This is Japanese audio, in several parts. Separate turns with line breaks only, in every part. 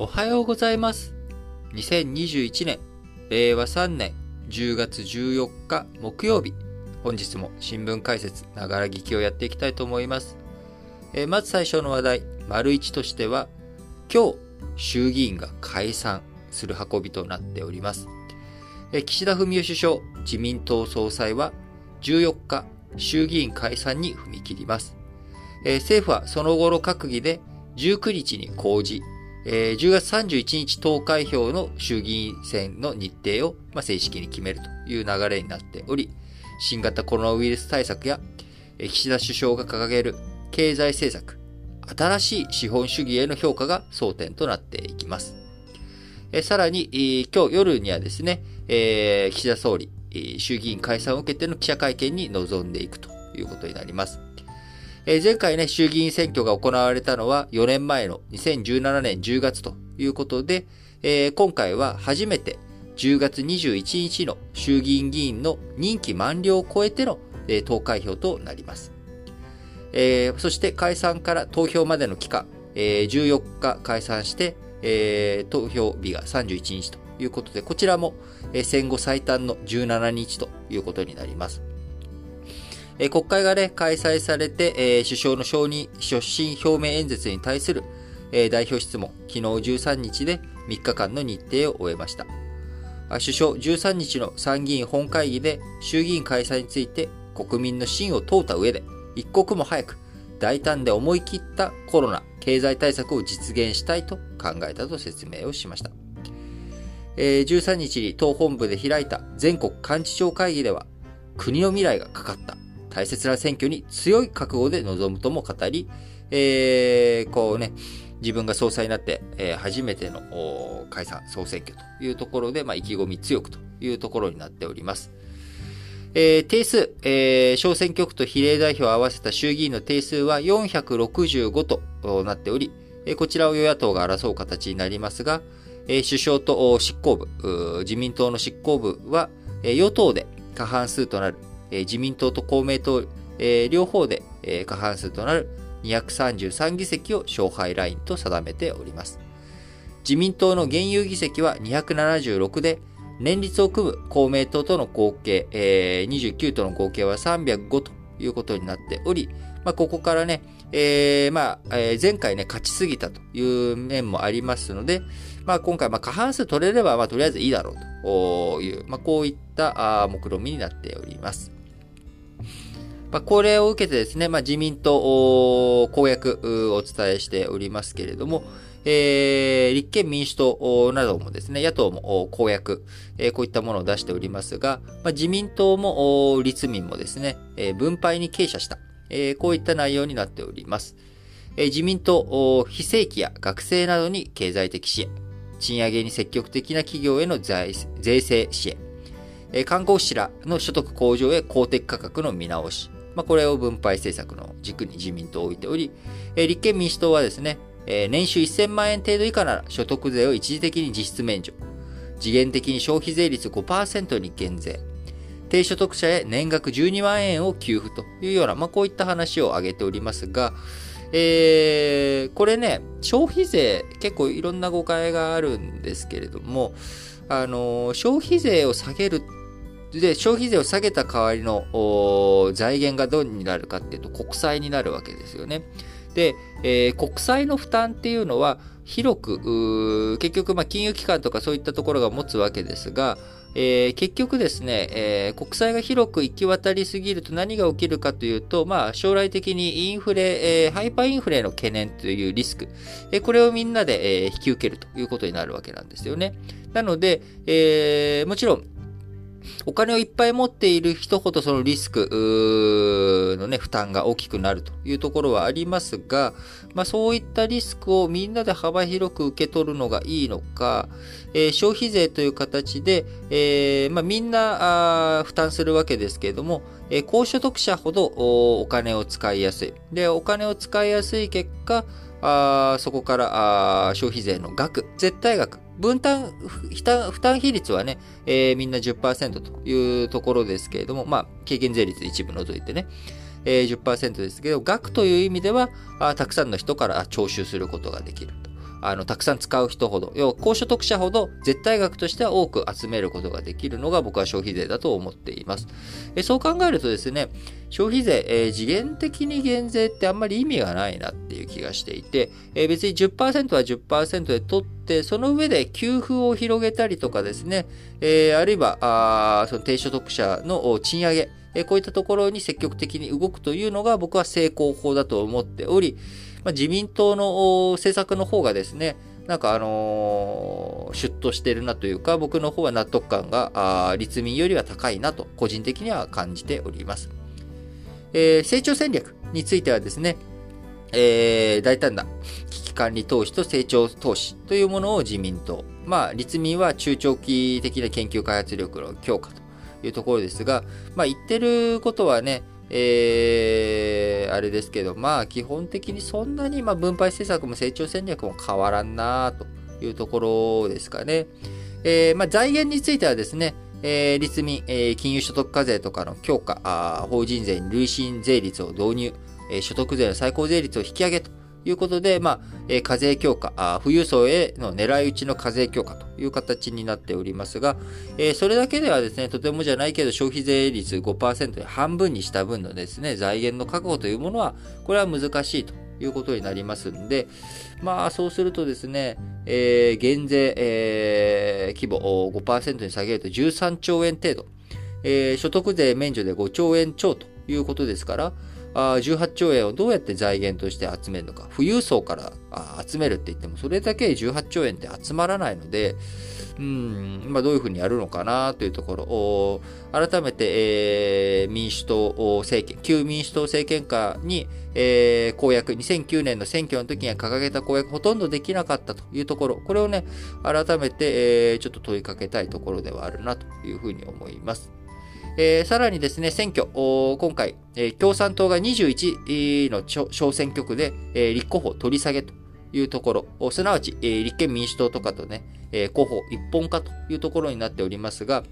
おはようございます。2021年、令和3年10月14日木曜日。本日も新聞解説、ながら聞きをやっていきたいと思います。えまず最初の話題、丸一としては、今日、衆議院が解散する運びとなっております。え岸田文雄首相、自民党総裁は14日、衆議院解散に踏み切ります。え政府はその後の閣議で19日に公示、えー10月31日投開票の衆議院選の日程を、まあ、正式に決めるという流れになっており、新型コロナウイルス対策や、え岸田首相が掲げる経済政策、新しい資本主義への評価が争点となっていきます。えさらに、えー今日夜にはですね、えー岸田総理、えー衆議院解散を受けての記者会見に臨んでいくということになります。え前回ね、衆議院選挙が行われたのは4年前の2017年10月ということで、え今回は初めて10月21日の衆議院議員の任期満了を超えての、え投開票となります。えそして解散から投票までの期間、え14日解散して、え投票日が31日ということで、こちらも、え戦後最短の17日ということになります。え国会がね、開催されて、え首相の承認、所信表明演説に対する、え代表質問、昨日13日で3日間の日程を終えました。首相13日の参議院本会議で衆議院開催について国民の信を問うた上で、一刻も早く大胆で思い切ったコロナ経済対策を実現したいと考えたと説明をしました。えー13日に党本部で開いた全国幹事長会議では、国の未来がかかった大切な選挙に強い覚悟で臨むとも語り、えーこうね、自分が総裁になって、えー初めての解散総選挙というところで、まあ、意気込み強くというところになっております。えー定数、えー小選挙区と比例代表を合わせた衆議院の定数は465となっており、えーこちらを与野党が争う形になりますが、えー首相と執行部、自民党の執行部は、えー与党で過半数となる、え自民党と公明党、え両方で、え過半数となる233議席を勝敗ラインと定めております。自民党の現有議席は276で、連立を組む公明党との合計、えー29との合計は305ということになっており、まあ、ここからね、えーまあ、えー前回ね、勝ちすぎたという面もありますので、まあ、今回、まあ、過半数取れれば、まあ、とりあえずいいだろうという、まあ、こういったあ目論見になっております。まあ、これを受けてですね、まあ、自民党公約うお伝えしておりますけれども、えー立憲民主党などもですね、野党も公約、えーこういったものを出しておりますが、まあ、自民党も立民もですね、えー分配に傾斜した、えーこういった内容になっております。えー自民党非正規や学生などに経済的支援、賃上げに積極的な企業への税制支援、えー看護師らの所得向上へ公的価格の見直し、まあ、これを分配政策の軸に自民党を置いており、え立憲民主党はですね、え年収1000万円程度以下なら所得税を一時的に実質免除、次元的に消費税率5%に減税、低所得者へ年額12万円を給付というような、まあ、こういった話を挙げておりますが、えーこれね、消費税、結構いろんな誤解があるんですけれども、あのー消費税を下げるで、消費税を下げた代わりの財源がどうになるかっていうと国債になるわけですよね。で、えー国債の負担っていうのは広く、結局まあ金融機関とかそういったところが持つわけですが、えー結局ですね、えー国債が広く行き渡りすぎると何が起きるかというと、まあ将来的にインフレ、えーハイパーインフレの懸念というリスク、えーこれをみんなで、えー引き受けるということになるわけなんですよね。なので、えーもちろん、お金をいっぱい持っている人ほどそのリスクのね、負担が大きくなるというところはありますが、まあそういったリスクをみんなで幅広く受け取るのがいいのか、えー消費税という形で、えーまあみんなあ負担するわけですけれども、えー高所得者ほどお金を使いやすい。で、お金を使いやすい結果、あそこからあ消費税の額、絶対額、分担、負担比率はね、えーみんな10%というところですけれども、まあ、軽減税率一部除いてね、えー10%ですけど、額という意味では、あたくさんの人から徴収することができると。あの、たくさん使う人ほど、要は高所得者ほど絶対額としては多く集めることができるのが僕は消費税だと思っています。えそう考えるとですね、消費税、えー、次元的に減税ってあんまり意味がないなっていう気がしていて、えー、別に10%は10%で取って、その上で給付を広げたりとかですね、えー、あるいは、あその低所得者の賃上げ、こういったところに積極的に動くというのが僕は成功法だと思っており、まあ、自民党の政策の方がですね、なんかあのー、シュッとしてるなというか、僕の方は納得感が、あ立民よりは高いなと、個人的には感じております。えー、成長戦略についてはですね、えー、大胆な危機管理投資と成長投資というものを自民党、まあ、立民は中長期的な研究開発力の強化というところですが、まあ、言ってることはね、えー、あれですけど、まあ、基本的にそんなに、まあ、分配政策も成長戦略も変わらんなというところですかね。えー、まあ、財源についてはですね、えー、立民、えー、金融所得課税とかの強化、あ法人税に累進税率を導入、え、所得税の最高税率を引き上げとということで、まあ、課税強化あ、富裕層への狙い撃ちの課税強化という形になっておりますが、え、それだけではですね、とてもじゃないけど消費税率5%で半分にした分のですね、財源の確保というものは、これは難しいということになりますんで、まあ、そうするとですね、えー、減税、えー、規模を5%に下げると13兆円程度、えー、所得税免除で5兆円超ということですから、18兆円をどうやって財源として集めるのか、富裕層から集めるって言っても、それだけ18兆円って集まらないので、うん、まあ、どういうふうにやるのかなというところ。を、改めて、えー、民主党政権、旧民主党政権下に、えー、公約、2009年の選挙の時には掲げた公約ほとんどできなかったというところ、これをね、改めて、えー、ちょっと問いかけたいところではあるなというふうに思います。えー、さらにですね、選挙、今回、えー、共産党が21の小選挙区で、えー、立候補取り下げというところ、すなわち、えー、立憲民主党とかとね、えー、候補一本化というところになっておりますが、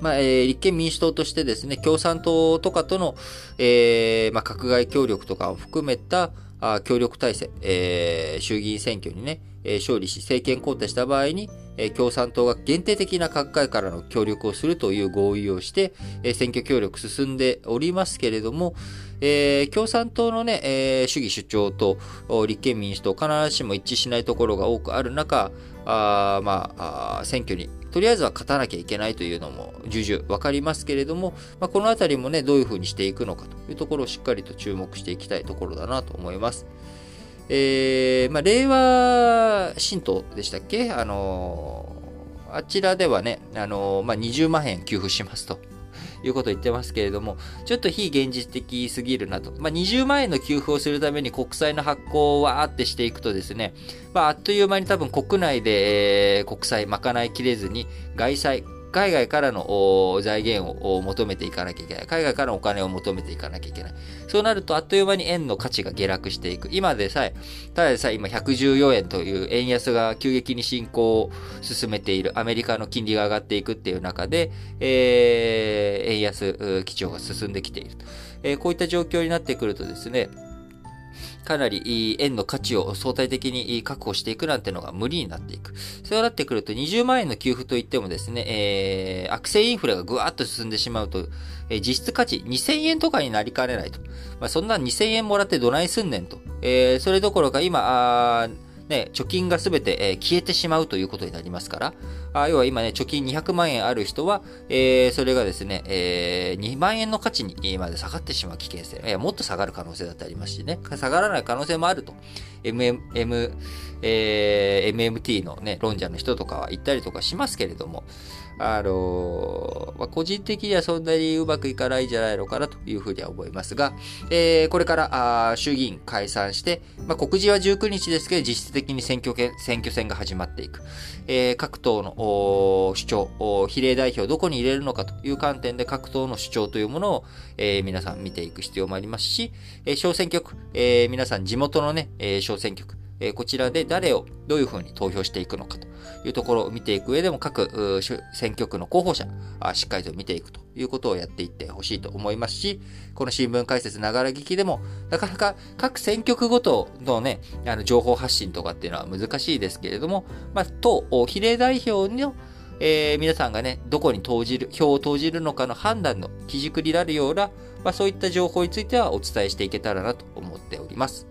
まあ、えー、立憲民主党としてですね、共産党とかとの、えー、まあ、閣外協力とかを含めた、あ協力体制、えー、衆議院選挙にね、え、勝利し政権交代した場合に、え、共産党が限定的な各界からの協力をするという合意をして、え、選挙協力進んでおりますけれども、え、共産党のね、え、主義主張と立憲民主党必ずしも一致しないところが多くある中、あまああ選挙にとりあえずは勝たなきゃいけないというのも重々わかりますけれども、まあ、このあたりもね、どういうふうにしていくのかというところをしっかりと注目していきたいところだなと思います。えー、まあ、令和新党でしたっけ？あのー、あちらではね、あのー、まあ、20万円給付しますと。いうことを言ってますけれども、ちょっと非現実的すぎるなと。まあ、20万円の給付をするために国債の発行をわーってしていくとですね、まあ、あっという間に多分国内で、えー、国債賄いきれずに、外債、海外からの財源を求めていかなきゃいけない。海外からのお金を求めていかなきゃいけない。そうなると、あっという間に円の価値が下落していく。今でさえ、ただでさえ今114円という円安が急激に進行を進めている。アメリカの金利が上がっていくっていう中で、えー、円安基調が進んできている。えー、こういった状況になってくるとですね、かなり円の価値を相対的に確保していくなんてのが無理になっていく。そうなってくると20万円の給付といってもですね、えー、悪性インフレがぐわっと進んでしまうと、えー、実質価値2000円とかになりかねないと。まあ、そんな2000円もらってどないすんねんと。えー、それどころか今、あね、貯金がすべて、え、消えてしまうということになりますから、あ要は今ね、貯金200万円ある人は、えー、それがですね、えー、2万円の価値にまで下がってしまう危険性、いやもっと下がる可能性だってありますしね、下がらない可能性もあると、MM、M、えー、MMT のね、論者の人とかは言ったりとかしますけれども、あのまあ、個人的にはそんなにうまくいかないんじゃないのかなというふうには思いますが、えー、これからあ衆議院解散して、まあ、告示は19日ですけど、実質的に選挙選挙戦が始まっていく。えー、各党の主張、比例代表をどこに入れるのかという観点で各党の主張というものを、えー、皆さん見ていく必要もありますし、えー、小選挙区、え、皆さん地元のね、え、小選挙区、えこちらで誰をどういうふうに投票していくのかというところを見ていく上でも各選挙区の候補者あしっかりと見ていくということをやっていってほしいと思いますし、この新聞解説ながら聞きでも、なかなか各選挙区ごとのね、あの情報発信とかっていうのは難しいですけれども、まあ、党、比例代表のえー、皆さんがね、どこに投じる、票を投じるのかの判断の基軸になるような、まあ、そういった情報についてはお伝えしていけたらなと思っております。